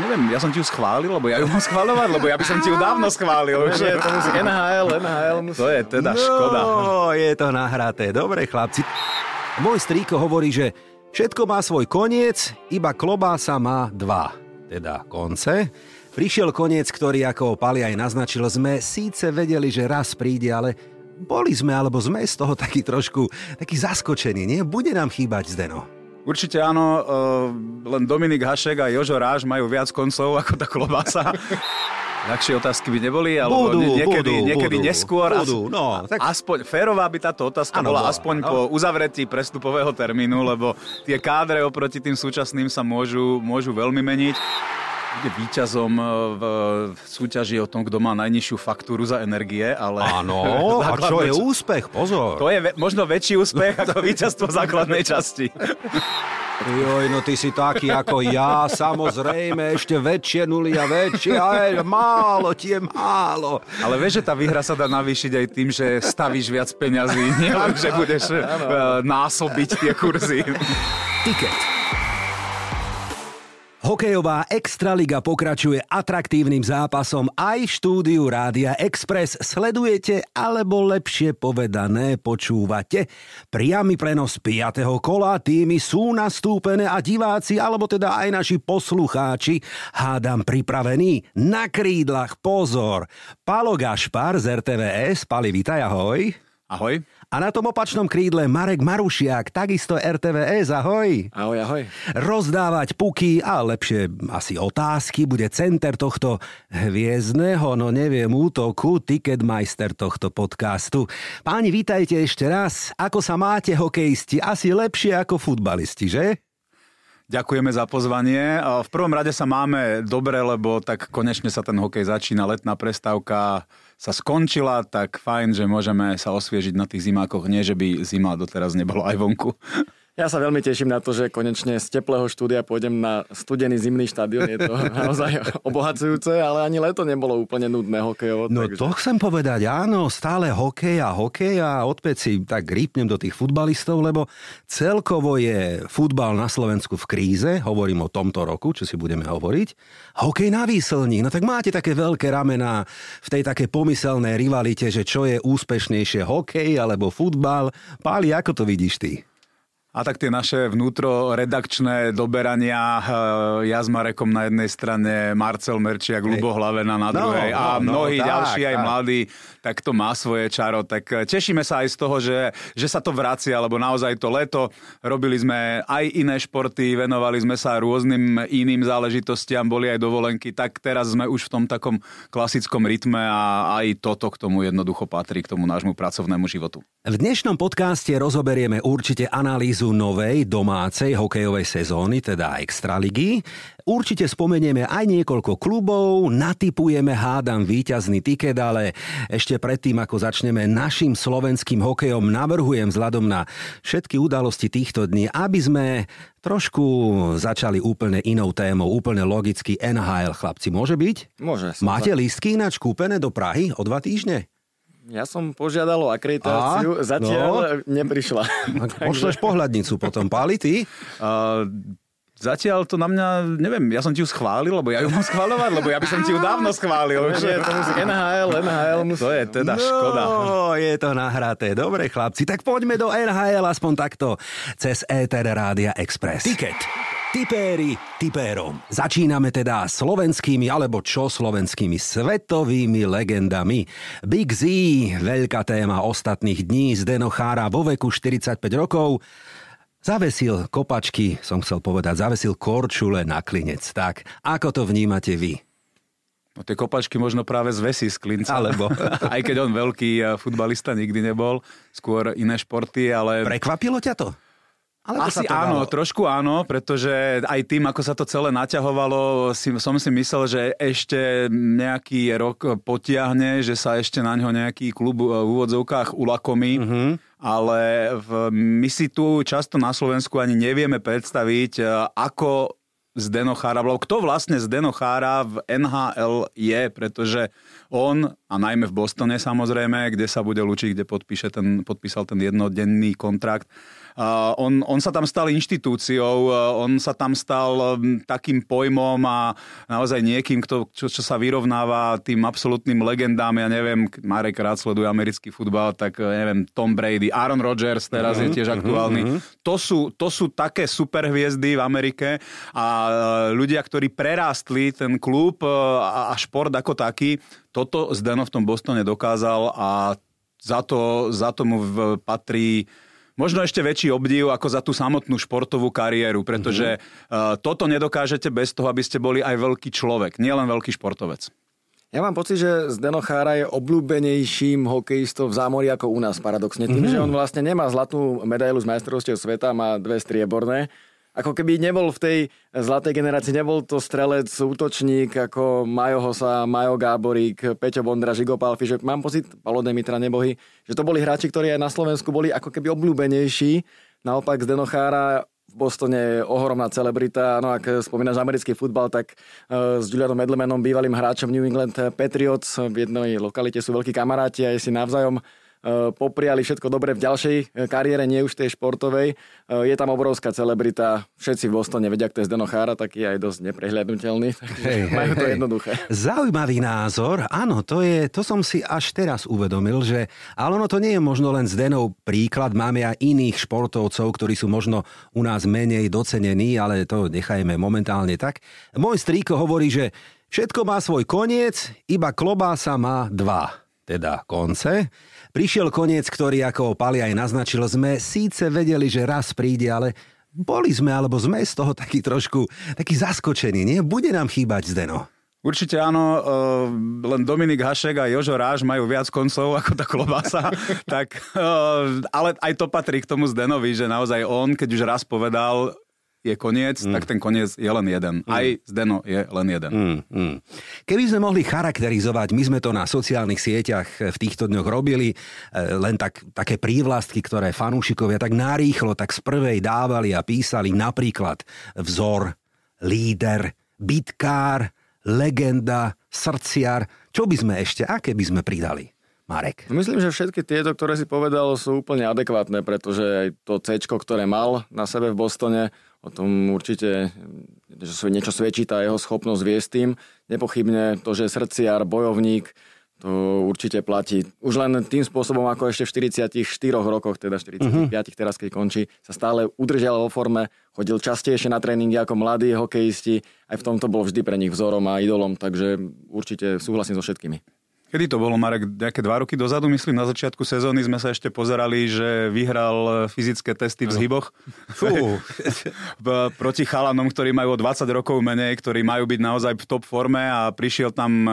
neviem, ja som ti ju schválil, lebo ja ju mám schváľovať, lebo ja by som ti ju dávno schválil. Nie, to musí NHL, NHL musí... To je teda no, škoda. je to nahraté. Dobre, chlapci. Môj strýko hovorí, že všetko má svoj koniec, iba klobása má dva, teda konce. Prišiel koniec, ktorý, ako Pali aj naznačil, sme síce vedeli, že raz príde, ale boli sme, alebo sme z toho taký trošku taký zaskočení, nie? Bude nám chýbať Zdeno. Určite áno, uh, len Dominik Hašek a Jožo Ráž majú viac koncov ako tá klobása. Ľahšie otázky by neboli, alebo Budú, niekedy, budú, niekedy budú, neskôr. budú, no, tak- Aspoň férová by táto otázka Áno, bola bola, aspoň no. po uzavretí prestupového termínu, lebo tie kádre oproti tým súčasným sa môžu, môžu veľmi meniť. Bude víťazom e, v súťaži o tom, kto má najnižšiu faktúru za energie, ale... Áno, a čo je úspech? Pozor. To je ve- možno väčší úspech ako víťazstvo základnej časti. Joj, no ty si taký ako ja, samozrejme, ešte väčšie nuly a väčšie, ale málo, ti je málo. Ale vieš, že tá výhra sa dá navýšiť aj tým, že stavíš viac peňazí, nie len, že budeš e, násobiť tie kurzy. Tiket. Hokejová Extraliga pokračuje atraktívnym zápasom aj v štúdiu Rádia Express. Sledujete, alebo lepšie povedané, počúvate. Priamy prenos 5. kola, týmy sú nastúpené a diváci, alebo teda aj naši poslucháči, hádam pripravení. Na krídlach pozor. Palo Gašpar z RTVS, Pali, vítaj, ahoj. Ahoj. A na tom opačnom krídle Marek Marušiak, takisto RTVS, ahoj. Ahoj, ahoj. Rozdávať puky a lepšie asi otázky bude center tohto hviezdného, no neviem, útoku, ticketmeister tohto podcastu. Páni, vítajte ešte raz. Ako sa máte, hokejisti? Asi lepšie ako futbalisti, že? Ďakujeme za pozvanie. V prvom rade sa máme dobre, lebo tak konečne sa ten hokej začína, letná prestávka sa skončila, tak fajn, že môžeme sa osviežiť na tých zimákoch. Nie, že by zima doteraz nebolo aj vonku. Ja sa veľmi teším na to, že konečne z teplého štúdia pôjdem na studený zimný štadión. Je to naozaj obohacujúce, ale ani leto nebolo úplne nudné hokejovo. No takže... to chcem povedať, áno, stále hokej a hokej a opäť si tak rýpnem do tých futbalistov, lebo celkovo je futbal na Slovensku v kríze, hovorím o tomto roku, čo si budeme hovoriť. Hokej na výslní, no tak máte také veľké ramená v tej také pomyselnej rivalite, že čo je úspešnejšie, hokej alebo futbal. Páli, ako to vidíš ty? A tak tie naše vnútroredakčné doberania, eh, ja s Marekom na jednej strane, Marcel Merčiak, Lubo Hlavena na No, druhej a no, no, mnohí tak, ďalší aj tak. mladí, tak to má svoje čaro. Tak eh, tešíme sa aj z toho, že, že sa to vracia, lebo naozaj to leto robili sme aj iné športy, venovali sme sa rôznym iným záležitostiam, boli aj dovolenky, tak teraz sme už v tom takom klasickom rytme a aj toto k tomu jednoducho patrí, k tomu nášmu pracovnému životu. V dnešnom podcaste rozoberieme určite analýzu novej domácej hokejovej sezóny, teda Extraligy. Určite spomenieme aj niekoľko klubov, natipujeme hádam víťazný tiket, ale ešte predtým, ako začneme našim slovenským hokejom, navrhujem vzhľadom na všetky udalosti týchto dní, aby sme trošku začali úplne inou témou, úplne logicky NHL, chlapci. Môže byť? Môže. Máte lístky ináč kúpené do Prahy o dva týždne? Ja som požiadal o akreditáciu, A? zatiaľ No. neprišla. Pošleš pohľadnicu potom, Páli, ty? Uh, Zatiaľ to na mňa, neviem, ja som ti ju schválil, lebo ja ju mám schváľovať, lebo ja by som ti ju dávno schválil. Nie, to musí NHL, NHL musí... To je teda škoda. No, je to nahraté. Dobre, chlapci, tak poďme do NHL aspoň takto cez ETR Rádia Express. Tiket. Tipéri tipérom. Začíname teda slovenskými, alebo čo slovenskými, svetovými legendami. Big Z, veľká téma ostatných dní, Zdeno Chára vo veku 45 rokov, Zavesil kopačky, som chcel povedať, zavesil korčule na klinec. Tak, ako to vnímate vy? No tie kopačky možno práve zvesí z klinca. Alebo? Aj keď on veľký eh, futbalista nikdy nebol, skôr iné športy, ale... Prekvapilo ťa to? Sa Asi to áno, dalo? trošku áno, pretože aj tým, ako sa to celé naťahovalo, si, som si myslel, že ešte nejaký rok potiahne, že sa ešte na ňo nejaký klub eh, v úvodzovkách ulakomí. Mhm. Ale v, my si tu často na Slovensku ani nevieme predstaviť, eh, ako Zdeno Chára, kto vlastne Zdeno Chára v NHL je, pretože on, a najmä v Bostone samozrejme, kde sa bude lučiť, kde podpíše ten, podpísal ten jednodenný kontrakt, on, on sa tam stal inštitúciou, on sa tam stal takým pojmom a naozaj niekým, kto, čo, čo sa vyrovnáva tým absolútnym legendám. Ja neviem, Marek rád sleduje americký futbal, tak neviem, Tom Brady, Aaron Rodgers teraz mm-hmm, je tiež aktuálny. Mm-hmm. To, sú, to sú také superhviezdy v Amerike a ľudia, ktorí prerástli ten klub a, a šport ako taký, toto Zdeno v tom Bostone dokázal a za to, za to mu patrí možno ešte väčší obdiv ako za tú samotnú športovú kariéru, pretože mm-hmm. uh, toto nedokážete bez toho, aby ste boli aj veľký človek, nielen veľký športovec. Ja mám pocit, že Zdeno Chára je obľúbenejším hokejistom v zámori ako u nás, paradoxne. Tým, mm-hmm. že on vlastne nemá zlatú medailu z majstrovstiev sveta, má dve strieborné ako keby nebol v tej zlatej generácii, nebol to strelec, útočník ako Majo Hosa, Majo Gáborík, Peťo Bondra, Žigo Palfi, že mám pocit, Palo Demitra nebohy, že to boli hráči, ktorí aj na Slovensku boli ako keby obľúbenejší. Naopak z Denochára v Bostone je ohromná celebrita. No ak spomínaš americký futbal, tak uh, s Julianom Medlemanom, bývalým hráčom New England Patriots, v jednej lokalite sú veľkí kamaráti a si navzájom E, popriali všetko dobre v ďalšej e, kariére, nie už tej športovej. E, je tam obrovská celebrita, všetci v Bostone vedia, kto je Zdeno Chára, tak je aj dosť neprehľadnutelný. Hej, majú to hej. jednoduché. Zaujímavý názor, áno, to, je, to som si až teraz uvedomil, že ale ono to nie je možno len Zdenov príklad, máme aj iných športovcov, ktorí sú možno u nás menej docenení, ale to nechajme momentálne tak. Môj strýko hovorí, že všetko má svoj koniec, iba klobása má dva, teda konce. Prišiel koniec, ktorý, ako Pali aj naznačil, sme síce vedeli, že raz príde, ale boli sme, alebo sme z toho taký trošku taký zaskočení, nie? Bude nám chýbať Zdeno. Určite áno, uh, len Dominik Hašek a Jožo Ráž majú viac koncov ako tá klobasa, tak, uh, ale aj to patrí k tomu Zdenovi, že naozaj on, keď už raz povedal, je koniec, mm. tak ten koniec je len jeden. Mm. Aj Zdeno je len jeden. Mm. Mm. Keby sme mohli charakterizovať, my sme to na sociálnych sieťach v týchto dňoch robili, e, len tak, také prívlastky, ktoré fanúšikovia tak narýchlo, tak z prvej dávali a písali napríklad vzor, líder, bitkár, legenda, srdciar. Čo by sme ešte, aké by sme pridali? Marek? Myslím, že všetky tieto, ktoré si povedal, sú úplne adekvátne, pretože aj to C, ktoré mal na sebe v Bostone, O tom určite že niečo svedčí tá jeho schopnosť viesť tým. Nepochybne to, že srdciar, bojovník, to určite platí. Už len tým spôsobom, ako ešte v 44 rokoch, teda 45 uh-huh. teraz, keď končí, sa stále udržal vo forme, chodil častejšie na tréningy ako mladí hokejisti, aj v tomto bol vždy pre nich vzorom a idolom, takže určite súhlasím so všetkými. Kedy to bolo, Marek? Nejaké dva roky dozadu, myslím, na začiatku sezóny sme sa ešte pozerali, že vyhral fyzické testy v zhyboch. Fú. Proti chalanom, ktorí majú o 20 rokov menej, ktorí majú byť naozaj v top forme a prišiel tam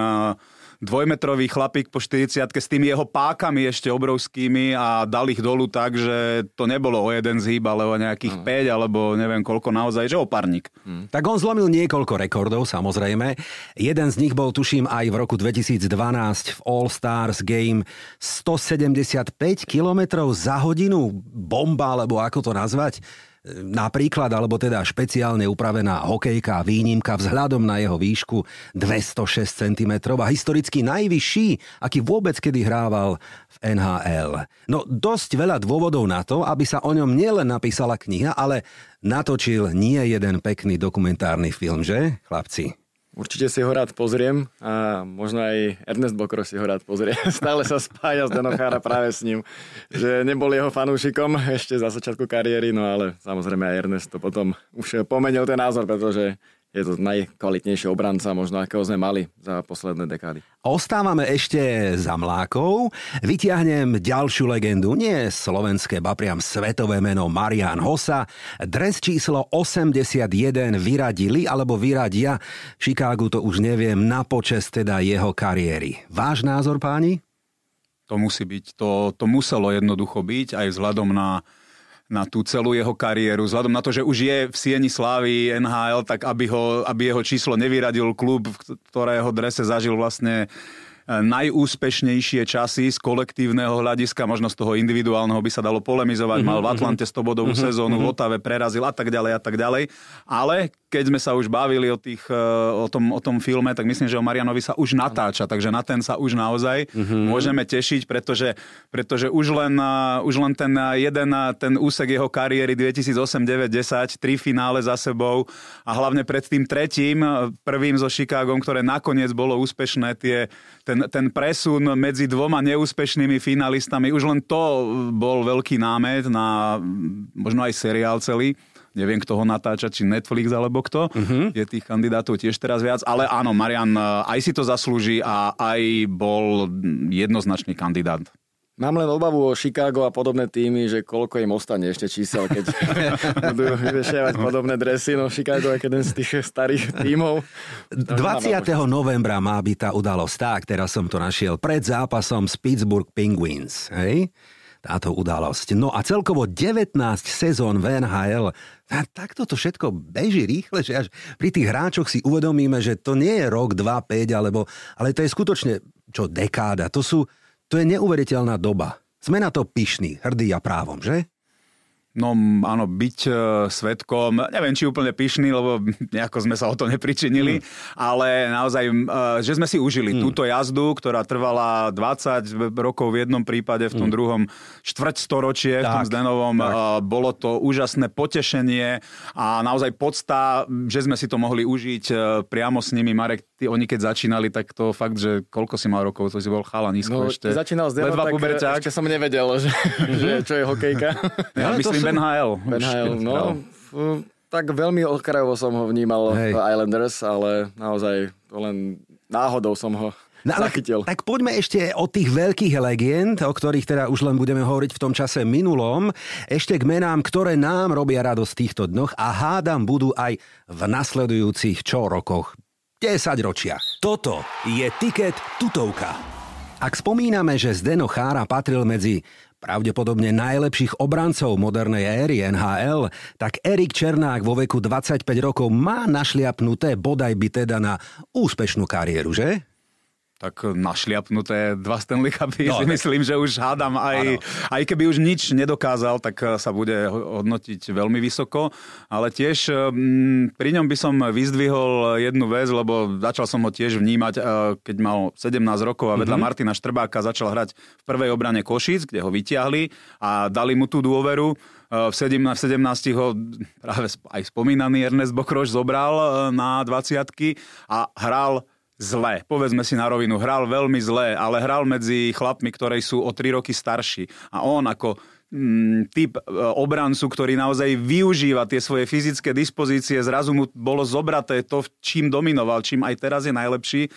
dvojmetrový chlapík po 40 s tými jeho pákami ešte obrovskými a dal ich dolu tak, že to nebolo o jeden zhyb, ale o nejakých mm. 5 alebo neviem koľko naozaj, že oparník. Mm. Tak on zlomil niekoľko rekordov, samozrejme. Jeden z nich bol, tuším, aj v roku 2012 v All Stars Game 175 km za hodinu. Bomba, alebo ako to nazvať napríklad, alebo teda špeciálne upravená hokejka výnimka vzhľadom na jeho výšku 206 cm a historicky najvyšší, aký vôbec kedy hrával v NHL. No dosť veľa dôvodov na to, aby sa o ňom nielen napísala kniha, ale natočil nie jeden pekný dokumentárny film, že, chlapci? Určite si ho rád pozriem a možno aj Ernest Bokro si ho rád pozrie. Stále sa spája z Denochára práve s ním, že nebol jeho fanúšikom ešte za začiatku kariéry, no ale samozrejme aj Ernest to potom už pomenil ten názor, pretože je to najkvalitnejší obranca, možno akého sme mali za posledné dekády. Ostávame ešte za mlákov. Vytiahnem ďalšiu legendu, nie slovenské, ba priam svetové meno Marian Hosa. Dres číslo 81 vyradili, alebo vyradia, v Chicagu to už neviem, na počest teda jeho kariéry. Váš názor, páni? To musí byť, to, to muselo jednoducho byť, aj vzhľadom na na tú celú jeho kariéru. Vzhľadom na to, že už je v sieni slávy NHL, tak aby, ho, aby jeho číslo nevyradil klub, v ktorého drese zažil vlastne najúspešnejšie časy z kolektívneho hľadiska, možno z toho individuálneho by sa dalo polemizovať, mm-hmm. mal v Atlante 100 bodovú mm-hmm. sezónu, v Otave prerazil a tak ďalej a tak ďalej. Ale keď sme sa už bavili o, tých, e, o, tom, o tom filme, tak myslím, že o Marianovi sa už natáča, takže na ten sa už naozaj mm-hmm. môžeme tešiť, pretože, pretože už, len, e, už len ten jeden ten úsek jeho kariéry 2008, 9, 10, tri finále za sebou a hlavne pred tým tretím, prvým so Chicagom, ktoré nakoniec bolo úspešné, tie, ten, ten presun medzi dvoma neúspešnými finalistami, už len to bol veľký námet na možno aj seriál celý neviem, kto ho natáča, či Netflix alebo kto. Uh-huh. Je tých kandidátov tiež teraz viac. Ale áno, Marian aj si to zaslúži a aj bol jednoznačný kandidát. Mám len obavu o Chicago a podobné týmy, že koľko im ostane ešte čísel, keď budú vyvešiavať podobné dresy. No Chicago je jeden z tých starých tímov. 20. novembra má byť tá udalosť. Tak, teraz som to našiel. Pred zápasom z Pittsburgh Penguins. Hej? táto udalosť. No a celkovo 19 sezón v NHL, a takto to všetko beží rýchle, že až pri tých hráčoch si uvedomíme, že to nie je rok, 2, 5, alebo, ale to je skutočne čo dekáda. To, sú, to je neuveriteľná doba. Sme na to pyšní, hrdí a právom, že? No áno, byť uh, svetkom, neviem, či úplne pyšný, lebo nejako sme sa o to nepričinili, mm. ale naozaj, uh, že sme si užili mm. túto jazdu, ktorá trvala 20 rokov v jednom prípade, v tom mm. druhom štvrť storočie, tak, v tom Zdenovom. Uh, bolo to úžasné potešenie a naozaj podsta, že sme si to mohli užiť uh, priamo s nimi. Marek, ty, oni keď začínali, tak to fakt, že koľko si mal rokov, to si bol chalanisko no, ešte. začínal Zdeno, tak ešte som nevedel, že, mm-hmm. že čo je hokejka. Ja, myslím, Ben HL. Ben HL, no. Tak veľmi okrajovo som ho vnímal Hej. v Islanders, ale naozaj to len náhodou som ho No, ale zachytil. Tak poďme ešte o tých veľkých legend, o ktorých teda už len budeme hovoriť v tom čase minulom, ešte k menám, ktoré nám robia radosť v týchto dňoch a hádam budú aj v nasledujúcich čo rokoch, 10 ročiach. Toto je tiket tutovka. Ak spomíname, že Zdeno Chára patril medzi pravdepodobne najlepších obrancov modernej éry NHL, tak Erik Černák vo veku 25 rokov má našliapnuté bodaj by teda na úspešnú kariéru, že? Tak našliapnuté dva Stanley Cupy. No, si myslím, že už hádam aj, aj keby už nič nedokázal, tak eh, sa bude hodnotiť veľmi vysoko. Ale tiež mm, pri ňom by som vyzdvihol jednu vec, lebo začal som ho tiež vnímať, eh, keď mal 17 rokov a vedľa mm-hmm. Martina Štrbáka začal hrať v prvej obrane Košic, kde ho vyťahli a dali mu tú dôveru eh, v 17, v 17 ho práve aj spomínaný Ernest Bokroš zobral na 20 a hral zle. Povedzme si na rovinu, hral veľmi zle, ale hral medzi chlapmi, ktorí sú o 3 roky starší. A on ako mm, typ e, obrancu, ktorý naozaj využíva tie svoje fyzické dispozície, zrazu mu bolo zobraté to, čím dominoval, čím aj teraz je najlepší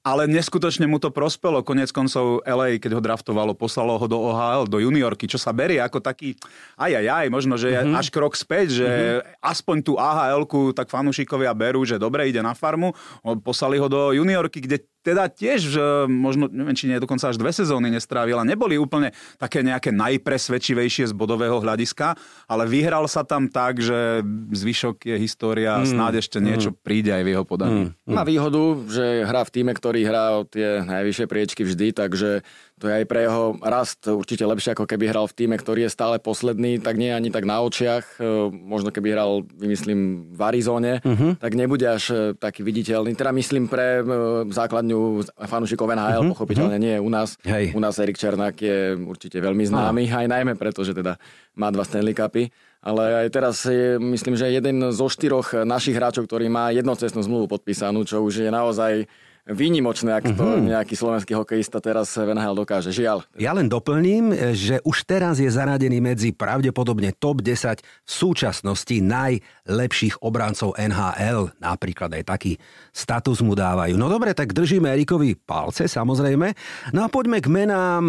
ale neskutočne mu to prospelo. Konec koncov LA, keď ho draftovalo, poslalo ho do OHL, do juniorky, čo sa berie ako taký aj, aj, aj, možno, že mm-hmm. až krok späť, že mm-hmm. aspoň tú ahl tak fanúšikovia berú, že dobre, ide na farmu, poslali ho do juniorky, kde teda tiež, že možno, neviem, či nie dokonca až dve sezóny nestrávil a neboli úplne také nejaké najpresvedčivejšie z bodového hľadiska, ale vyhral sa tam tak, že zvyšok je história, mm. snáď ešte niečo mm. príde aj v jeho podaní. Mm. Má výhodu, že hrá v týme, ktorý hrá o tie najvyššie priečky vždy, takže to je aj pre jeho rast určite lepšie, ako keby hral v týme, ktorý je stále posledný, tak nie ani tak na očiach. E, možno keby hral, vymyslím, v Arizone, uh-huh. tak nebude až e, taký viditeľný. Teda myslím pre e, základňu fanúšikov NHL, uh-huh. pochopiteľne nie u nás. Hej. U nás Erik Černák je určite veľmi známy, uh-huh. aj najmä preto, že teda má dva Stanley Cupy. Ale aj teraz je, myslím, že jeden zo štyroch našich hráčov, ktorý má jednocestnú zmluvu podpísanú, čo už je naozaj výnimočné, ak to mm-hmm. nejaký slovenský hokejista teraz v NHL dokáže. Žiaľ. Ja len doplním, že už teraz je zaradený medzi pravdepodobne top 10 v súčasnosti najlepších obrancov NHL. Napríklad aj taký status mu dávajú. No dobre, tak držíme Erikovi palce, samozrejme. No a poďme k menám,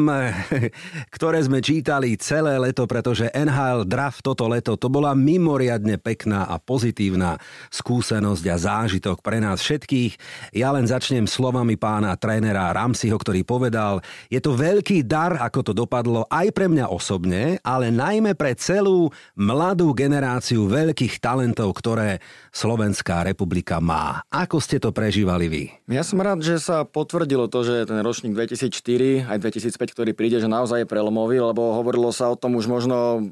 ktoré sme čítali celé leto, pretože NHL draft toto leto, to bola mimoriadne pekná a pozitívna skúsenosť a zážitok pre nás všetkých. Ja len začnem slovami pána trénera Ramsiho, ktorý povedal, je to veľký dar, ako to dopadlo aj pre mňa osobne, ale najmä pre celú mladú generáciu veľkých talentov, ktoré Slovenská republika má. Ako ste to prežívali vy? Ja som rád, že sa potvrdilo to, že ten ročník 2004 aj 2005, ktorý príde, že naozaj je prelomový, lebo hovorilo sa o tom už možno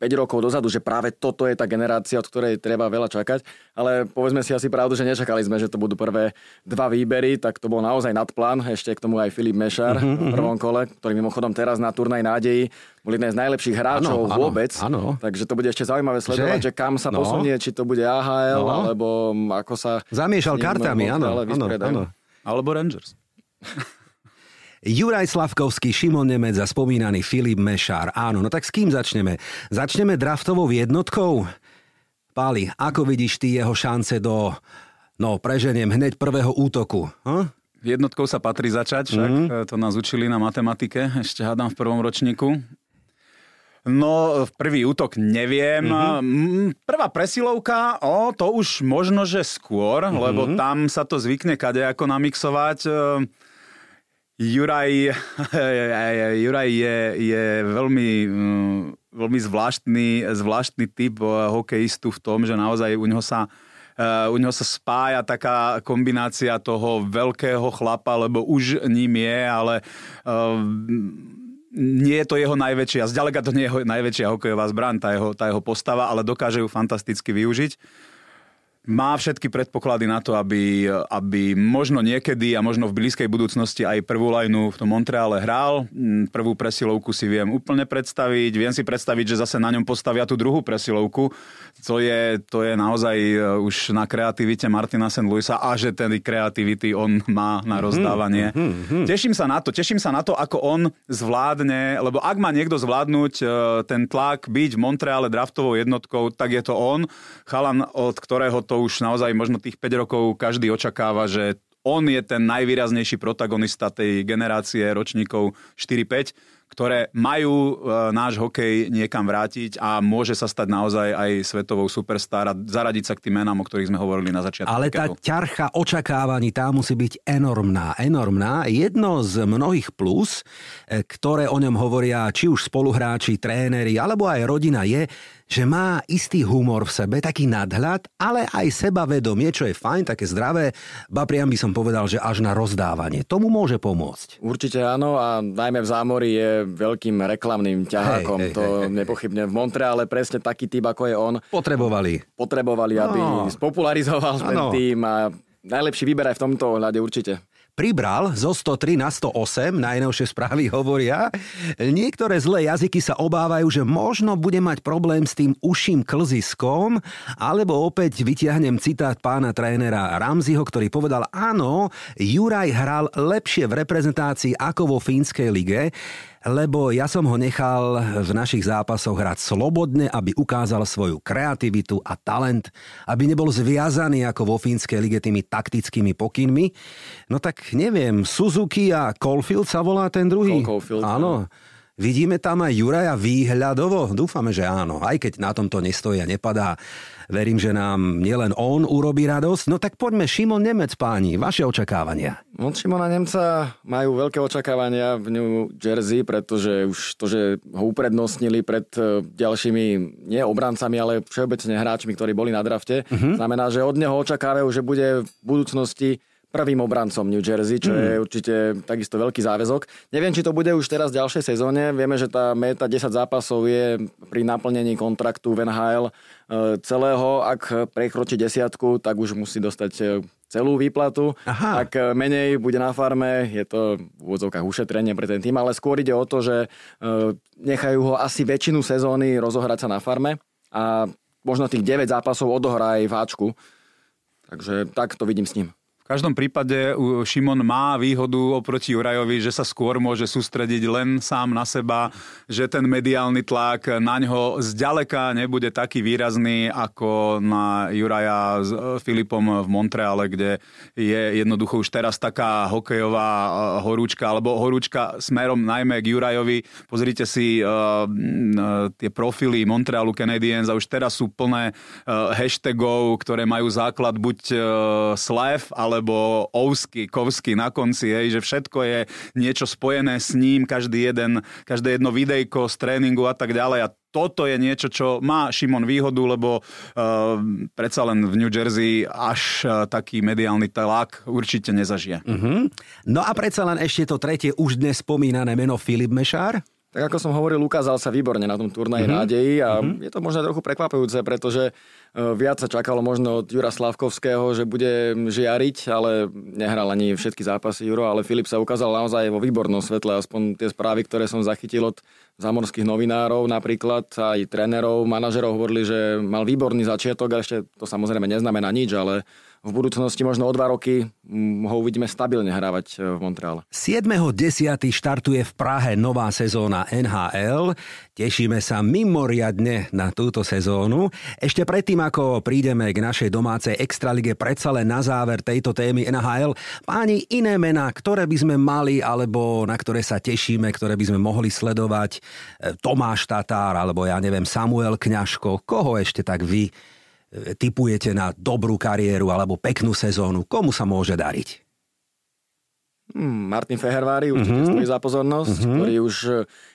5 rokov dozadu, že práve toto je tá generácia, od ktorej treba veľa čakať. Ale povedzme si asi pravdu, že nečakali sme, že to budú prvé dva výbery, tak to bol naozaj nadplán. Ešte k tomu aj Filip Mešar uh-huh, v prvom kole, ktorý mimochodom teraz na turnaj nádejí bol jeden z najlepších hráčov ano, vôbec. Ano. Takže to bude ešte zaujímavé sledovať, že, že kam sa no. posunie, či to bude AHL, no. alebo ako sa... Zamiešal kartami, áno. Alebo Rangers. Juraj Slavkovský, Šimon Nemec a spomínaný Filip Mešár. Áno, no tak s kým začneme? Začneme draftovou jednotkou? Páli, ako vidíš ty jeho šance do, no preženiem hneď prvého útoku? Hm? Jednotkou sa patrí začať, však mm-hmm. to nás učili na matematike, ešte hádam v prvom ročníku. No, prvý útok neviem. Mm-hmm. Prvá presilovka, o, to už možno, že skôr, mm-hmm. lebo tam sa to zvykne kadejako namixovať. Juraj, Juraj je, je veľmi, mm, veľmi zvláštny, zvláštny typ eh, hokejistu v tom, že naozaj u neho sa Uh, u neho sa spája taká kombinácia toho veľkého chlapa, lebo už ním je, ale uh, nie je to jeho najväčšia, zďaleka to nie je jeho najväčšia hokejová zbraň, tá jeho, tá jeho postava, ale dokáže ju fantasticky využiť má všetky predpoklady na to, aby, aby možno niekedy a možno v blízkej budúcnosti aj prvú lajnu v tom Montreale hral. Mm, prvú presilovku si viem úplne predstaviť. Viem si predstaviť, že zase na ňom postavia tú druhú presilovku. To je, to je naozaj e, už na kreativite Martina St. Louisa a že ten kreativity on má na mhm, rozdávanie. Mm-hmm. Teším sa na to. Teším sa na to, ako on zvládne, lebo ak má niekto zvládnuť e, ten tlak, byť v Montreale draftovou jednotkou, tak je to on. Chalan, od ktorého to už naozaj možno tých 5 rokov každý očakáva, že on je ten najvýraznejší protagonista tej generácie ročníkov 4-5 ktoré majú e, náš hokej niekam vrátiť a môže sa stať naozaj aj svetovou superstar a zaradiť sa k tým menám, o ktorých sme hovorili na začiatku. Ale tá ťarcha očakávaní tá musí byť enormná, enormná. Jedno z mnohých plus, e, ktoré o ňom hovoria či už spoluhráči, tréneri alebo aj rodina je, že má istý humor v sebe, taký nadhľad, ale aj sebavedomie, čo je fajn, také zdravé, ba priam by som povedal, že až na rozdávanie. Tomu môže pomôcť. Určite áno a najmä v zámori je veľkým reklamným ťahákom. Hej, hej, to hej, hej. nepochybne v Montreale presne taký typ, ako je on. Potrebovali. Potrebovali, aby no. spopularizoval ten tým a najlepší výber aj v tomto ohľade určite pribral zo 103 na 108, najnovšie správy hovoria. Niektoré zlé jazyky sa obávajú, že možno bude mať problém s tým uším klziskom, alebo opäť vytiahnem citát pána trénera Ramziho, ktorý povedal, áno, Juraj hral lepšie v reprezentácii ako vo fínskej lige lebo ja som ho nechal v našich zápasoch hrať slobodne, aby ukázal svoju kreativitu a talent, aby nebol zviazaný ako vo fínskej lige tými taktickými pokynmi. No tak neviem, Suzuki a Caulfield sa volá ten druhý? Caulfield, áno. Vidíme tam aj Juraja výhľadovo? Dúfame, že áno. Aj keď na tomto nestojí a nepadá. Verím, že nám nielen on urobí radosť. No tak poďme, Šimon Nemec, páni, vaše očakávania. Od Šimona Nemca majú veľké očakávania v New Jersey, pretože už to, že ho uprednostnili pred e, ďalšími, nie obrancami, ale všeobecne hráčmi, ktorí boli na drafte, uh-huh. znamená, že od neho očakávajú, že bude v budúcnosti prvým obrancom New Jersey, čo mm. je určite takisto veľký záväzok. Neviem, či to bude už teraz v ďalšej sezóne. Vieme, že tá meta 10 zápasov je pri naplnení kontraktu v NHL e, celého. Ak prekročí desiatku, tak už musí dostať e, celú výplatu. Aha. Ak e, menej bude na farme, je to v úvodzovkách ušetrenie pre ten tým, ale skôr ide o to, že nechajú ho asi väčšinu sezóny rozohrať sa na farme a možno tých 9 zápasov odohrá aj v Ačku. Takže tak to vidím s ním každom prípade Šimon má výhodu oproti Jurajovi, že sa skôr môže sústrediť len sám na seba, že ten mediálny tlak na ňo zďaleka nebude taký výrazný ako na Juraja s e, Filipom v Montreale, kde je jednoducho už teraz taká hokejová e, horúčka, alebo horúčka smerom najmä k Jurajovi. Pozrite si uh, tie profily Montrealu Canadiens a už teraz sú plné uh, hashtagov, ktoré majú základ buď uh, Slav, ale alebo Ousky, Kovsky na konci, hej, že všetko je niečo spojené s ním, každý jeden, každé jedno videjko z tréningu a tak ďalej a toto je niečo, čo má Šimon výhodu, lebo uh, predsa len v New Jersey až uh, taký mediálny tlak určite nezažije. Uh-huh. No a predsa len ešte to tretie už dnes spomínané meno Filip Mešár. Tak ako som hovoril, ukázal sa výborne na tom turnaji mm-hmm. nádeji a mm-hmm. je to možno trochu prekvapujúce, pretože E, viac sa čakalo možno od Jura Slavkovského, že bude žiariť, ale nehral ani všetky zápasy Juro, ale Filip sa ukázal naozaj vo výbornom svetle, aspoň tie správy, ktoré som zachytil od zamorských novinárov napríklad, aj trénerov, manažerov hovorili, že mal výborný začiatok a ešte to samozrejme neznamená nič, ale v budúcnosti možno o dva roky ho uvidíme stabilne hrávať e, v Montreale. 7.10. štartuje v Prahe nová sezóna NHL. Tešíme sa mimoriadne na túto sezónu. Ešte predtým, ako prídeme k našej domácej extralige, predsa len na záver tejto témy NHL, páni iné mená, ktoré by sme mali, alebo na ktoré sa tešíme, ktoré by sme mohli sledovať, e, Tomáš Tatár, alebo ja neviem, Samuel Kňažko, koho ešte tak vy typujete na dobrú kariéru alebo peknú sezónu, komu sa môže dariť? Hmm, Martin Fehervári určite mm-hmm. stojí za pozornosť, mm-hmm. ktorý už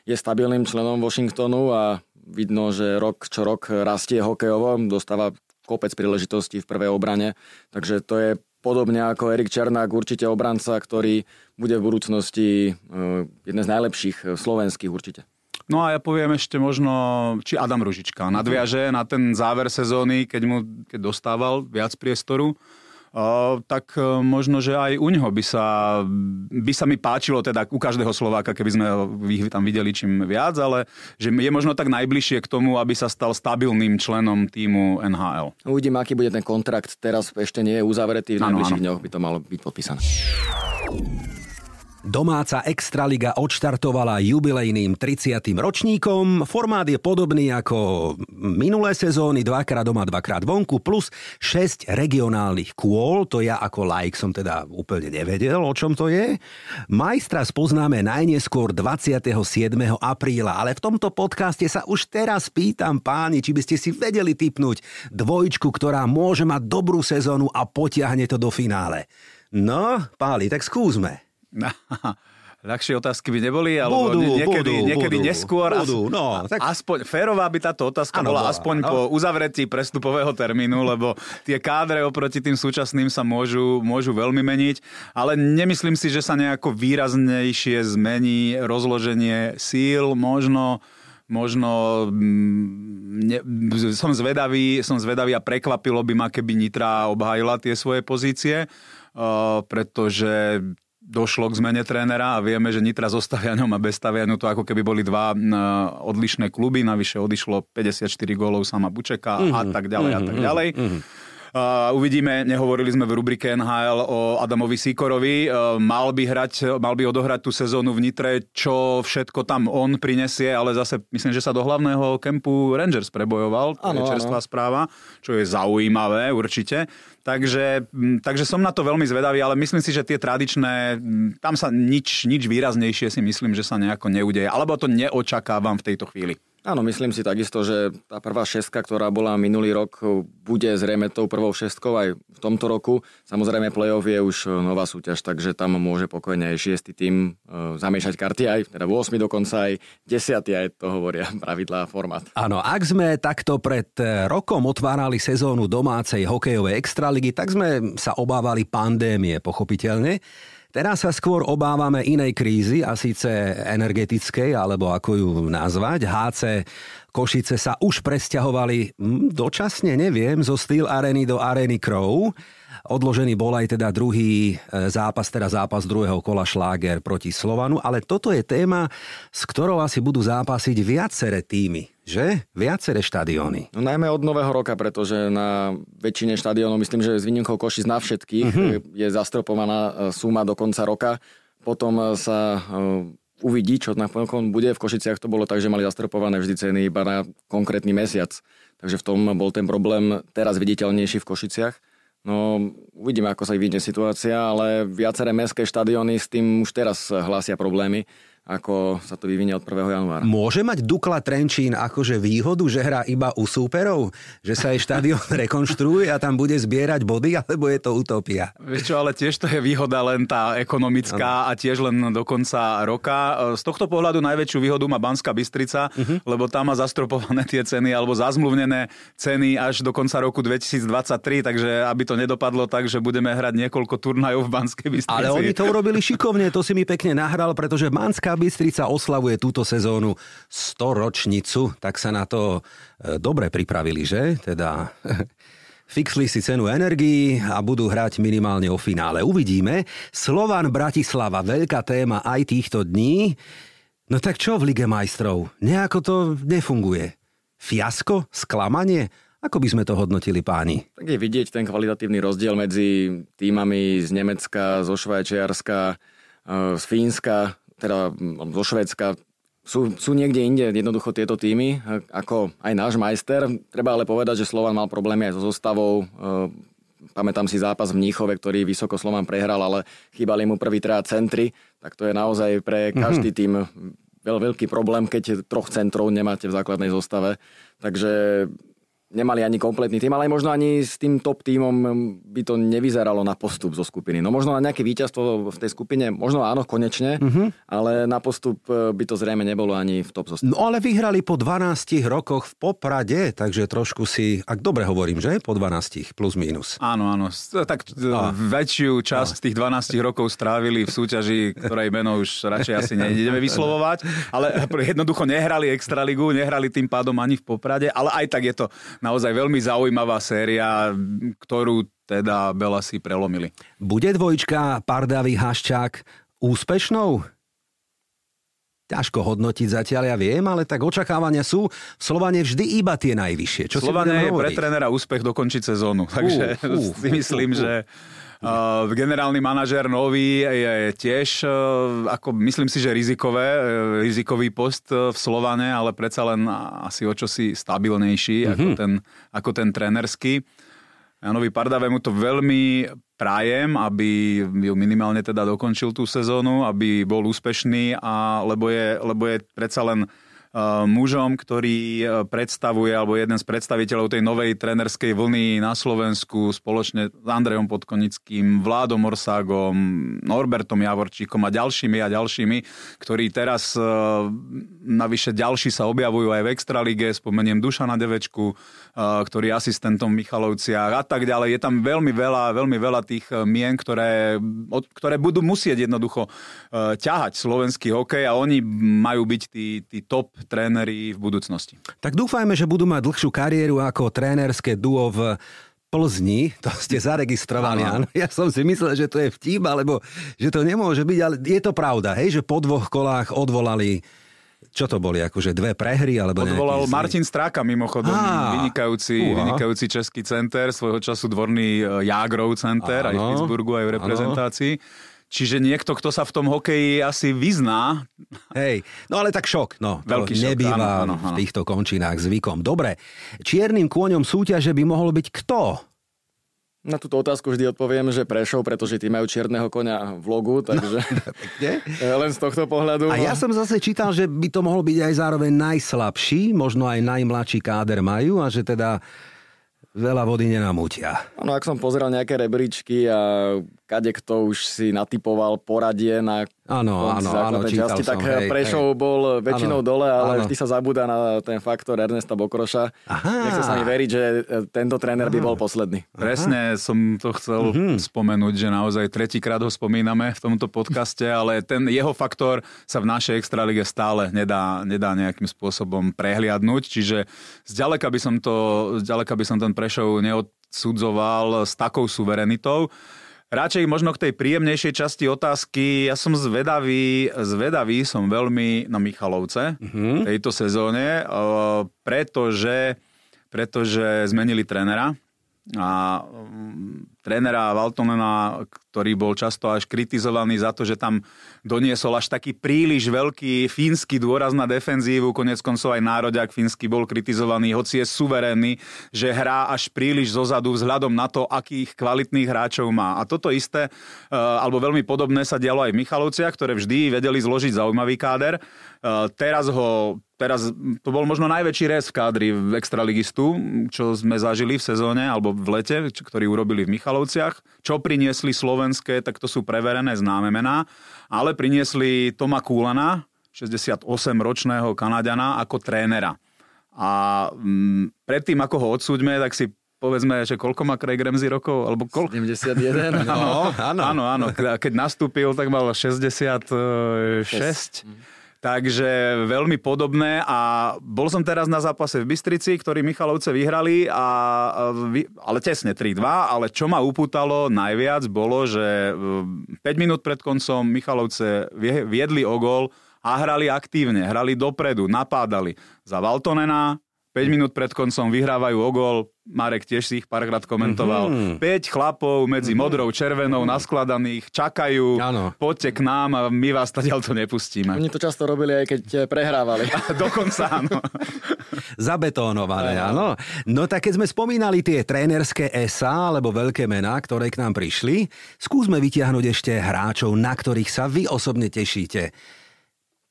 je stabilným členom Washingtonu a vidno, že rok čo rok rastie hokejovo, dostáva kopec príležitostí v prvej obrane, takže to je podobne ako Erik Černák, určite obranca, ktorý bude v budúcnosti uh, jeden z najlepších slovenských určite. No a ja poviem ešte možno, či Adam Ružička nadviaže na ten záver sezóny, keď mu keď dostával viac priestoru. Tak uh, možno, že aj u neho by sa, by sa mi páčilo, teda u každého Slováka, keby sme ich tam videli čím viac, ale že je možno tak najbližšie k tomu, aby sa stal stabilným členom týmu NHL. Uvidím, aký bude ten kontrakt. Teraz ešte nie je uzavretý, v najbližších dňoch by to malo byť podpísané. Domáca Extraliga odštartovala jubilejným 30. ročníkom. Formát je podobný ako minulé sezóny, dvakrát doma, dvakrát vonku, plus 6 regionálnych kôl. To ja ako like som teda úplne nevedel, o čom to je. Majstra spoznáme najneskôr 27. apríla, ale v tomto podcaste sa už teraz pýtam páni, či by ste si vedeli typnúť dvojčku, ktorá môže mať dobrú sezónu a potiahne to do finále. No, páli, tak skúsme. Ľahšie otázky by neboli, alebo budú, niekedy, budú, niekedy budú, neskôr. Budú, no, tak... Aspoň férová by táto otázka ano, bola aspoň no. po uzavretí prestupového termínu, lebo tie kádre oproti tým súčasným sa môžu, môžu veľmi meniť, ale nemyslím si, že sa nejako výraznejšie zmení rozloženie síl, možno možno mm, ne, som, zvedavý, som zvedavý a prekvapilo by ma, keby Nitra obhajila tie svoje pozície, uh, pretože došlo k zmene trénera a vieme, že Nitra so Stavianom a bez Stavianu to ako keby boli dva odlišné kluby, navyše odišlo 54 gólov sama Bučeka mm-hmm. a mhm. tak ďalej a tak mhm. ďalej. Mm-hmm. Uh, uvidíme, nehovorili sme v rubrike NHL o Adamovi Sikorovi. Uh, mal by hrať, mal by odohrať tú sezónu v Nitre, čo všetko tam on prinesie, ale zase myslím, že sa do hlavného kempu Rangers prebojoval. To ano, je čerstvá ano. správa, čo je zaujímavé určite. Takže, takže som na to veľmi zvedavý, ale myslím si, že tie tradičné, tam sa nič, nič výraznejšie si myslím, že sa nejako neudeje. Alebo to neočakávam v tejto chvíli. Áno, myslím si takisto, že tá prvá šestka, ktorá bola minulý rok, bude zrejme tou prvou šestkou aj v tomto roku. Samozrejme, play-off je už nová súťaž, takže tam môže pokojne aj šiestý tým e, zamiešať karty, aj teda 8 dokonca aj 10, aj to hovoria pravidlá a formát. Áno, ak sme takto pred e, rokom otvárali sezónu domácej hokejovej extraligy, tak sme sa obávali pandémie, pochopiteľne. Teraz sa skôr obávame inej krízy, a síce energetickej, alebo ako ju nazvať. HC Košice sa už presťahovali hm, dočasne, neviem, zo Steel Areny do Areny Crow. Odložený bol aj teda druhý e, zápas, teda zápas druhého kola Šláger proti Slovanu, ale toto je téma, s ktorou asi budú zápasiť viaceré týmy že? Viaceré štadióny. No najmä od nového roka, pretože na väčšine štadiónov, myslím, že s výnimkou Košic na všetkých, uh-huh. je zastropovaná e, suma do konca roka. Potom e, sa uvidí, čo napokon bude. V Košiciach to bolo tak, že mali zastropované vždy ceny iba na konkrétny mesiac. Takže v tom bol ten problém teraz viditeľnejší v Košiciach. No, uvidíme, ako sa vyjde situácia, ale viaceré mestské štadióny s tým už teraz hlásia problémy ako sa to vyvinie od 1. januára. Môže mať Dukla Trenčín akože výhodu, že hrá iba u súperov? Že sa jej štadión rekonštruuje a tam bude zbierať body, alebo je to utopia? Vieš čo, ale tiež to je výhoda len tá ekonomická ano. a tiež len do konca roka. Z tohto pohľadu najväčšiu výhodu má Banská Bystrica, uh-huh. lebo tam má zastropované tie ceny alebo zazmluvnené ceny až do konca roku 2023, takže aby to nedopadlo tak, že budeme hrať niekoľko turnajov v Banskej Bystrici. Ale oni to urobili šikovne, to si mi pekne nahral, pretože Banská Bystrica oslavuje túto sezónu 100 ročnicu, tak sa na to e, dobre pripravili, že? Teda fixli si cenu energii a budú hrať minimálne o finále. Uvidíme. Slovan Bratislava, veľká téma aj týchto dní. No tak čo v Lige majstrov? Nejako to nefunguje. Fiasko? Sklamanie? Ako by sme to hodnotili páni? Tak je vidieť ten kvalitatívny rozdiel medzi týmami z Nemecka, zo Švajčiarska, e, z Fínska, teda zo Švedska, sú, sú niekde inde jednoducho tieto týmy, ako aj náš majster. Treba ale povedať, že Slovan mal problémy aj so zostavou. E, pamätám si zápas v Mníchove, ktorý vysoko Slovan prehral, ale chýbali mu prvý teda centry. Tak to je naozaj pre každý mhm. tým veľ, veľký problém, keď troch centrov nemáte v základnej zostave. Takže nemali ani kompletný tým, ale aj možno ani s tým top týmom by to nevyzeralo na postup zo skupiny. No možno na nejaké víťazstvo v tej skupine, možno áno, konečne, uh-huh. ale na postup e, by to zrejme nebolo ani v top zostave. No ale vyhrali po 12 rokoch v Poprade, takže trošku si, ak dobre hovorím, že? Po 12 plus minus. Áno, áno. Tak a. väčšiu časť a. tých 12 rokov strávili v súťaži, ktorej meno už radšej asi nejdeme vyslovovať, ale jednoducho nehrali Extraligu, nehrali tým pádom ani v Poprade, ale aj tak je to naozaj veľmi zaujímavá séria, ktorú teda Bela si prelomili. Bude dvojčka Pardavý Haščák úspešnou? Ťažko hodnotiť zatiaľ, ja viem, ale tak očakávania sú v Slovane vždy iba tie najvyššie. Čo Slovane je pre trénera úspech dokončiť sezónu, takže uh, uh, si myslím, uh, uh, že Uh, generálny manažér nový je tiež, uh, ako myslím si, že rizikové, uh, rizikový post v Slovane, ale predsa len asi o čosi stabilnejší mm-hmm. ako, ten, ako ten trenerský. Janovi Pardavému to veľmi prajem, aby ju minimálne teda dokončil tú sezónu, aby bol úspešný, a, lebo, je, lebo je predsa len Eh, mužom, ktorý eh, predstavuje, alebo jeden z predstaviteľov tej novej trenerskej vlny na Slovensku spoločne s Andrejom Podkonickým, Vládom Orságom, Norbertom Javorčíkom a ďalšími a ďalšími, ktorí teraz eh, navyše ďalší sa objavujú aj v Extralige, spomeniem Dušana Devečku, ktorý je asistentom Michalovciach a tak ďalej. Je tam veľmi veľa, veľmi veľa tých mien, ktoré, ktoré budú musieť jednoducho ťahať slovenský hokej a oni majú byť tí, tí top tréneri v budúcnosti. Tak dúfajme, že budú mať dlhšiu kariéru ako trénerské duo v Plzni, to ste zaregistrovali, áno. Ja som si myslel, že to je vtip, alebo že to nemôže byť, ale je to pravda, hej, že po dvoch kolách odvolali čo to boli, akože dve prehry? Alebo Odvolal nejaký... Martin Stráka mimochodom, Á, vynikajúci, vynikajúci český center, svojho času dvorný e, Jágrov center, Áno. aj v Pittsburghu, aj v reprezentácii. Áno. Čiže niekto, kto sa v tom hokeji asi vyzná. Hej, no ale tak šok, no. Veľký šok, nebýva áno, áno, áno. v týchto končinách zvykom. Dobre, čiernym kôňom súťaže by mohol byť kto? Na túto otázku vždy odpoviem, že Prešov, pretože tí majú čierneho konia v logu, takže no, len z tohto pohľadu. A ja som zase čítal, že by to mohol byť aj zároveň najslabší, možno aj najmladší káder majú a že teda veľa vody nenamútia. Áno, ak som pozrel nejaké rebríčky a kade kto už si natypoval poradie na Áno, áno, áno, časti, som, tak hej, Prešov hej. bol väčšinou áno, dole, ale áno. vždy sa zabúda na ten faktor Ernesta Bokroša. Aha. Nechce sa mi veriť, že e, tento tréner by bol posledný. Presne som to chcel uh-huh. spomenúť, že naozaj tretíkrát ho spomíname v tomto podcaste, ale ten jeho faktor sa v našej extralige stále nedá, nedá nejakým spôsobom prehliadnúť, čiže zďaleka by som to, zďaleka by som ten Prešov neodsudzoval s takou suverenitou. Radšej možno k tej príjemnejšej časti otázky. Ja som zvedavý, zvedavý som veľmi na Michalovce mm-hmm. tejto sezóne, pretože, pretože zmenili trenera a trénera Valtonena, ktorý bol často až kritizovaný za to, že tam doniesol až taký príliš veľký fínsky dôraz na defenzívu, konec koncov aj nároďak fínsky bol kritizovaný, hoci je suverénny, že hrá až príliš zozadu vzhľadom na to, akých kvalitných hráčov má. A toto isté, eh, alebo veľmi podobné sa dialo aj v Michalovciach, ktoré vždy vedeli zložiť zaujímavý káder. Eh, teraz ho teraz to bol možno najväčší rez v kádri v extraligistu, čo sme zažili v sezóne alebo v lete, ktorý urobili v Michalovciach. Čo priniesli slovenské, tak to sú preverené známe mená, ale priniesli Toma Kúlana, 68-ročného Kanadiana, ako trénera. A mm, predtým, ako ho odsúďme, tak si povedzme, že koľko má Craig Ramsey rokov? Alebo koľko? 71. No, áno, áno, áno. Keď nastúpil, tak mal 66. 6. Takže veľmi podobné a bol som teraz na zápase v Bystrici, ktorý Michalovce vyhrali, a, ale tesne 3-2, ale čo ma upútalo najviac bolo, že 5 minút pred koncom Michalovce viedli o gol a hrali aktívne, hrali dopredu, napádali. Za Valtonena 5 minút pred koncom vyhrávajú o gol, Marek tiež si ich párkrát komentoval. Mm-hmm. 5 chlapov medzi mm-hmm. modrou, červenou, naskladaných, čakajú, ano. poďte k nám a my vás tadiaľ to nepustíme. Oni to často robili aj keď eh, prehrávali. Dokonca áno. Zabetónované, áno. No tak keď sme spomínali tie trénerské SA alebo veľké mená, ktoré k nám prišli, skúsme vytiahnuť ešte hráčov, na ktorých sa vy osobne tešíte.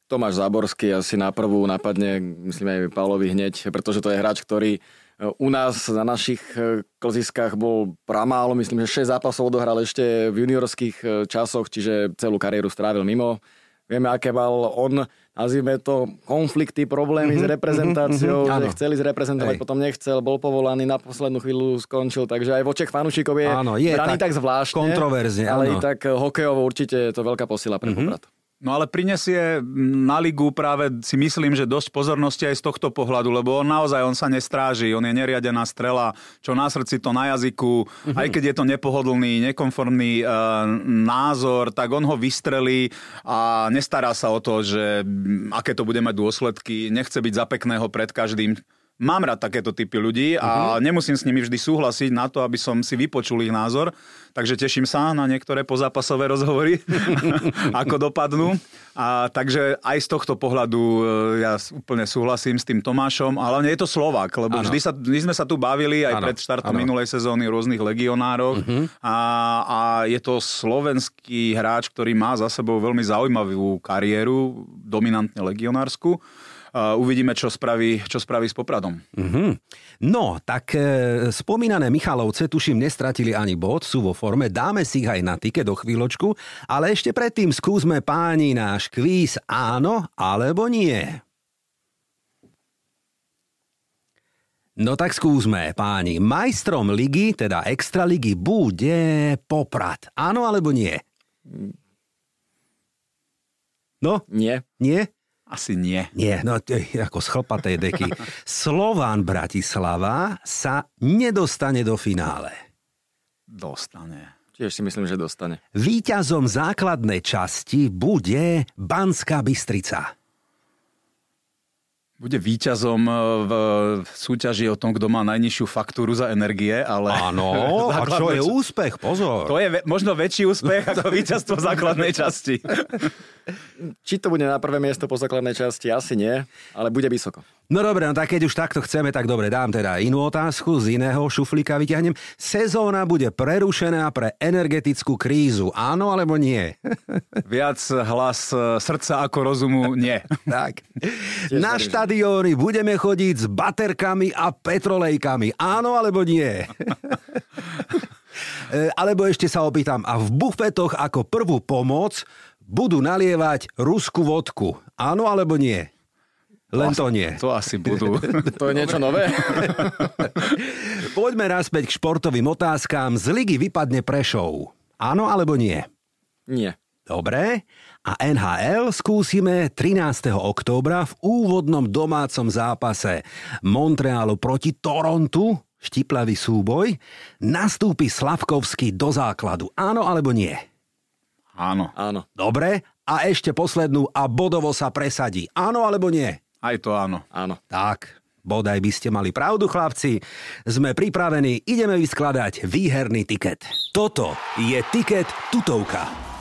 Tomáš Záborský asi na prvú napadne, myslím aj Pavlovi hneď, pretože to je hráč, ktorý u nás na našich e, klziskách bol pramálo, myslím, že 6 zápasov odohral ešte v juniorských e, časoch, čiže celú kariéru strávil mimo. Vieme, aké mal on, nazvime to, konflikty, problémy mm-hmm, s mhm, reprezentáciou, mm-hmm, že chceli zreprezentovať, Hej. potom nechcel, bol povolaný, na poslednú chvíľu skončil, takže aj voček fanúšikov je, áno, je braný tak, tak zvláštne. Kontroverzne, Ale áno. i tak hokejovo určite je to veľká posila pre mm-hmm. Poprad. No ale prinesie na ligu práve si myslím, že dosť pozornosti aj z tohto pohľadu, lebo on naozaj on sa nestráži, on je neriadená strela, čo na srdci, to na jazyku, mm-hmm. aj keď je to nepohodlný, nekonformný e, názor, tak on ho vystrelí a nestará sa o to, že aké to bude mať dôsledky, nechce byť za pekného pred každým mám rád takéto typy ľudí a uh-huh. nemusím s nimi vždy súhlasiť na to, aby som si vypočul ich názor. Takže teším sa na niektoré pozápasové rozhovory, ako dopadnú. A takže aj z tohto pohľadu e, ja úplne súhlasím s tým Tomášom, a hlavne je to Slovák, lebo vždy sa, my sme sa tu bavili aj ano. pred štartom ano. minulej sezóny rôznych legionároch uh-huh. a, a je to slovenský hráč, ktorý má za sebou veľmi zaujímavú kariéru, dominantne legionársku uvidíme, čo spraví, čo spraví s Popradom. Mm-hmm. No, tak e, spomínané Michalovce, tuším, nestratili ani bod, sú vo forme, dáme si ich aj na tike do chvíľočku, ale ešte predtým skúsme páni náš kvíz áno alebo nie. No tak skúsme, páni. Majstrom ligy, teda extraligy, bude Poprad. Áno alebo nie? No? Nie. Nie? Asi nie. Nie, no ako z chlpatej deky. Slován Bratislava sa nedostane do finále. Dostane. Tiež si myslím, že dostane. Výťazom základnej časti bude Banská Bystrica. Bude výťazom e, v súťaži o tom, kto má najnižšiu faktúru za energie, ale... Áno, a čo je úspech, pozor. To je možno väčší úspech ako víťazstvo základnej časti. Či to bude na prvé miesto po základnej časti? Asi nie, ale bude vysoko. No dobre, no tak keď už takto chceme, tak dobre, dám teda inú otázku, z iného šuflíka vyťahnem. Sezóna bude prerušená pre energetickú krízu, áno alebo nie? Viac hlas e, srdca ako rozumu, nie. tak. Na štadióny budeme chodiť s baterkami a petrolejkami, áno alebo nie? E, alebo ešte sa opýtam, a v bufetoch ako prvú pomoc budú nalievať ruskú vodku. Áno alebo nie? Len to nie. To asi budú. to je niečo nové? Poďme naspäť k športovým otázkám. Z ligy vypadne Prešov. Áno alebo nie? Nie. Dobre. A NHL skúsime 13. októbra v úvodnom domácom zápase Montrealu proti Torontu štiplavý súboj, nastúpi Slavkovský do základu. Áno alebo nie? Áno. Áno. Dobre, a ešte poslednú a bodovo sa presadí. Áno alebo nie? Aj to áno. Áno. Tak, Bodaj by ste mali pravdu, chlapci. Sme pripravení, ideme vyskladať výherný tiket. Toto je tiket tutovka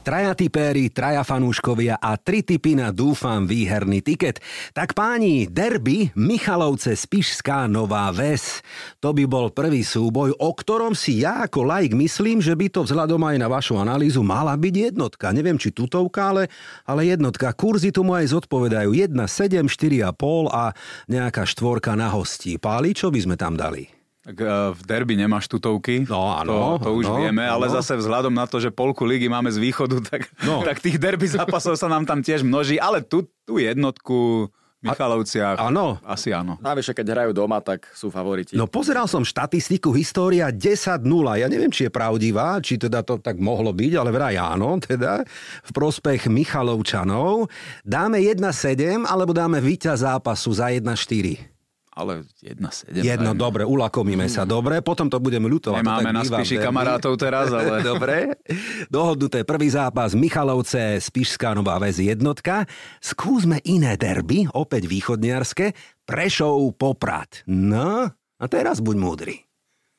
traja tipéri, traja fanúškovia a tri tipy na dúfam výherný tiket. Tak páni, derby Michalovce Spišská Nová Ves. To by bol prvý súboj, o ktorom si ja ako laik myslím, že by to vzhľadom aj na vašu analýzu mala byť jednotka. Neviem, či tutovka, ale, ale jednotka. Kurzy tomu aj zodpovedajú 1, 7, 4,5 a nejaká štvorka na hostí. Páli, čo by sme tam dali? Tak e, v derby nemáš tutovky, no, áno, to, to už no, vieme, ale no. zase vzhľadom na to, že polku ligy máme z východu, tak, no. tak tých derby zápasov sa nám tam tiež množí, ale tu, tú jednotku v Michalovciach. Áno. Asi áno. Navyše, keď hrajú doma, tak sú favoriti. No pozeral som štatistiku História 10-0. Ja neviem, či je pravdivá, či teda to tak mohlo byť, ale vraj áno, teda v prospech Michalovčanov. Dáme 1-7, alebo dáme víťaz zápasu za 1-4 ale 1-7. Jedno, dajme. dobre, ulakomíme sa, dobre, potom to budeme ľutovať. Nemáme na spíši kamarátov teraz, ale... dobre. Dohodnuté prvý zápas Michalovce, Spišská Nová väz jednotka. Skúsme iné derby, opäť východniarske, Prešov, Poprad. No, a teraz buď múdry.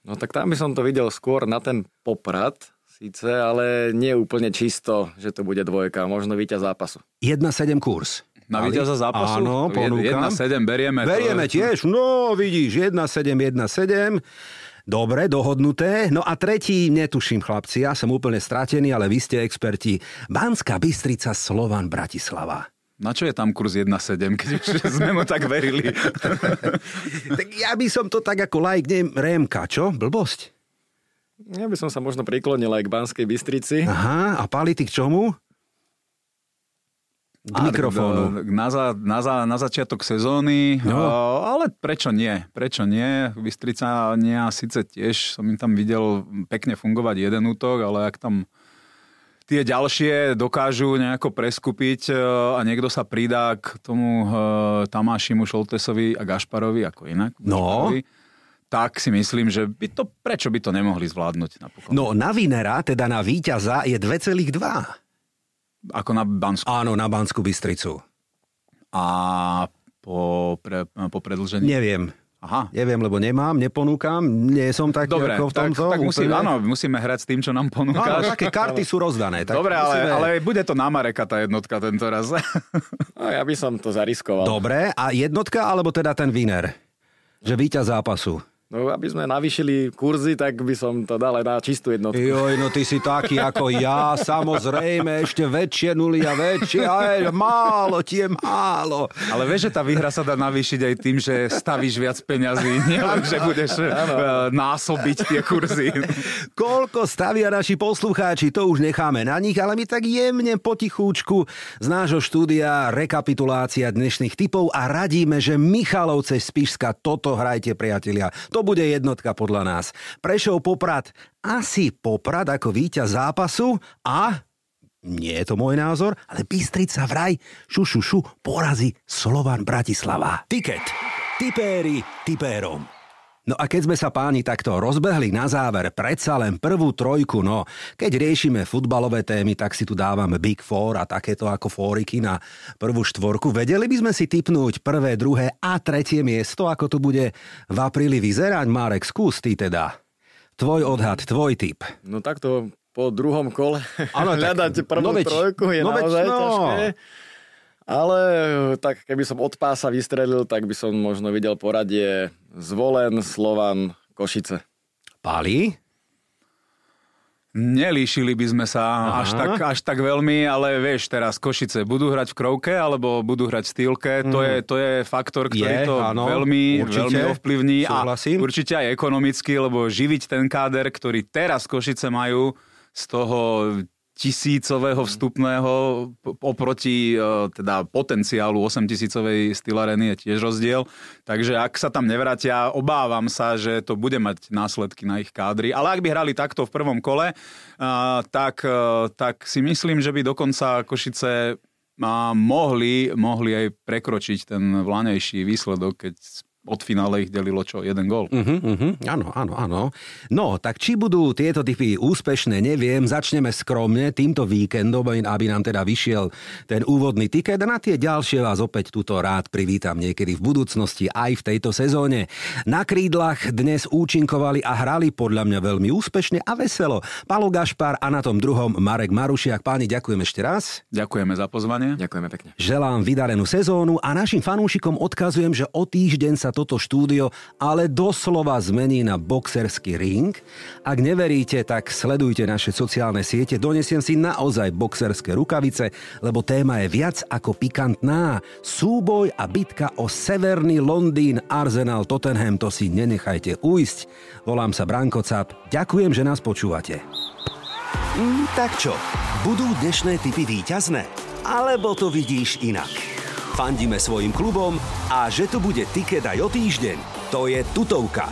No tak tam by som to videl skôr na ten Poprad, síce, ale nie úplne čisto, že to bude dvojka, možno víťaz zápasu. 1-7 kurz. Na víťaza zápasu? Áno, ponúkam. 1-7 berieme. Berieme to... tiež, no vidíš, 1-7, 1-7. Dobre, dohodnuté. No a tretí, netuším chlapci, ja som úplne stratený, ale vy ste experti. Banská Bystrica, Slovan, Bratislava. Na čo je tam kurz 1,7, keď už sme mu tak verili? tak ja by som to tak ako like, neviem, Rémka, čo? Blbosť? Ja by som sa možno priklonil aj k Banskej Bystrici. Aha, a Pali, ty k čomu? K mikrofónu. Na, za, na, za, na začiatok sezóny, no. ale prečo nie? Prečo nie? Bystrica nie, síce tiež som im tam videl pekne fungovať jeden útok, ale ak tam tie ďalšie dokážu nejako preskupiť e, a niekto sa pridá k tomu Tamášimu, Šoltesovi a Gašparovi, ako inak. No. Tak si myslím, že by to, prečo by to nemohli zvládnuť napokon. No na Vinera, teda na víťaza, je 2,2. Ako na Bansku? Áno, na Banskú Bystricu. A po, pre, po predlžení? Neviem. Aha. Neviem, lebo nemám, neponúkam, nie som taký Dobre, ako v tomto. Tak, tak musí, áno, musíme hrať s tým, čo nám ponúkaš. Áno, také karty sú rozdané. Tak Dobre, ale, musíme... ale bude to na Mareka tá jednotka tento raz. no, ja by som to zariskoval. Dobre, a jednotka, alebo teda ten winner? Že víťaz zápasu. No, aby sme navýšili kurzy, tak by som to dal aj na čistú jednotku. Joj, no ty si taký ako ja, samozrejme, ešte väčšie nuly a väčšie, aj málo, tie málo. Ale vieš, že tá výhra sa dá navýšiť aj tým, že stavíš viac peňazí, nielen, že budeš ano. Eh, násobiť tie kurzy. Koľko stavia naši poslucháči, to už necháme na nich, ale my tak jemne potichúčku z nášho štúdia rekapitulácia dnešných typov a radíme, že Michalovce Spišska, toto hrajte, priatelia. To to bude jednotka podľa nás. Prešov Poprad asi Poprad ako víťaz zápasu a nie je to môj názor, ale Bystrica vraj šu, šu, šu, porazí Slovan Bratislava. Tiket. Tipéri tipérom. No a keď sme sa páni takto rozbehli na záver predsa len prvú trojku, no keď riešime futbalové témy, tak si tu dávame Big Four a takéto ako fóriky na prvú štvorku. Vedeli by sme si typnúť prvé, druhé a tretie miesto, ako to bude v apríli vyzerať? Marek, skús ty teda. Tvoj odhad, tvoj typ. No takto po druhom kole ano, hľadať prvú no veď, trojku je no naozaj no. ťažké. Ale tak keby som od pása vystrelil, tak by som možno videl poradie Zvolen, Slovan, Košice. Páli? Nelíšili by sme sa až tak, až tak veľmi, ale vieš teraz Košice budú hrať v krovke alebo budú hrať v stýlke, mm. to, mhm. je, to je faktor, ktorý je, to áno, veľmi, určite, veľmi ovplyvní súhlasím. a určite aj ekonomicky, lebo živiť ten káder, ktorý teraz Košice majú z toho tisícového vstupného oproti e, teda potenciálu 8 tisícovej stylareny je tiež rozdiel. Takže ak sa tam nevrátia, obávam sa, že to bude mať následky na ich kádry. Ale ak by hrali takto v prvom kole, tak, e, tak si myslím, že by dokonca Košice mohli, mohli aj prekročiť ten vlanejší výsledok, keď od finále ich delilo čo, jeden gól. Uh-huh, uh-huh, áno, áno, áno. No, tak či budú tieto typy úspešné, neviem. Začneme skromne týmto víkendom, aby nám teda vyšiel ten úvodný tiket. A na tie ďalšie vás opäť túto rád privítam niekedy v budúcnosti aj v tejto sezóne. Na krídlach dnes účinkovali a hrali podľa mňa veľmi úspešne a veselo. Palo Gašpar a na tom druhom Marek Marušiak. Páni, ďakujem ešte raz. Ďakujeme za pozvanie. Ďakujeme pekne. Želám vydarenú sezónu a našim fanúšikom odkazujem, že o týždeň sa toto štúdio ale doslova zmení na boxerský ring. Ak neveríte, tak sledujte naše sociálne siete. Donesiem si naozaj boxerské rukavice, lebo téma je viac ako pikantná. Súboj a bitka o severný Londýn, Arsenal, Tottenham, to si nenechajte ujsť. Volám sa Branko Cap. Ďakujem, že nás počúvate. Mm, tak čo, budú dnešné typy výťazné? Alebo to vidíš inak? Fandíme svojim klubom a že tu bude tiket aj o týždeň, to je tutovka.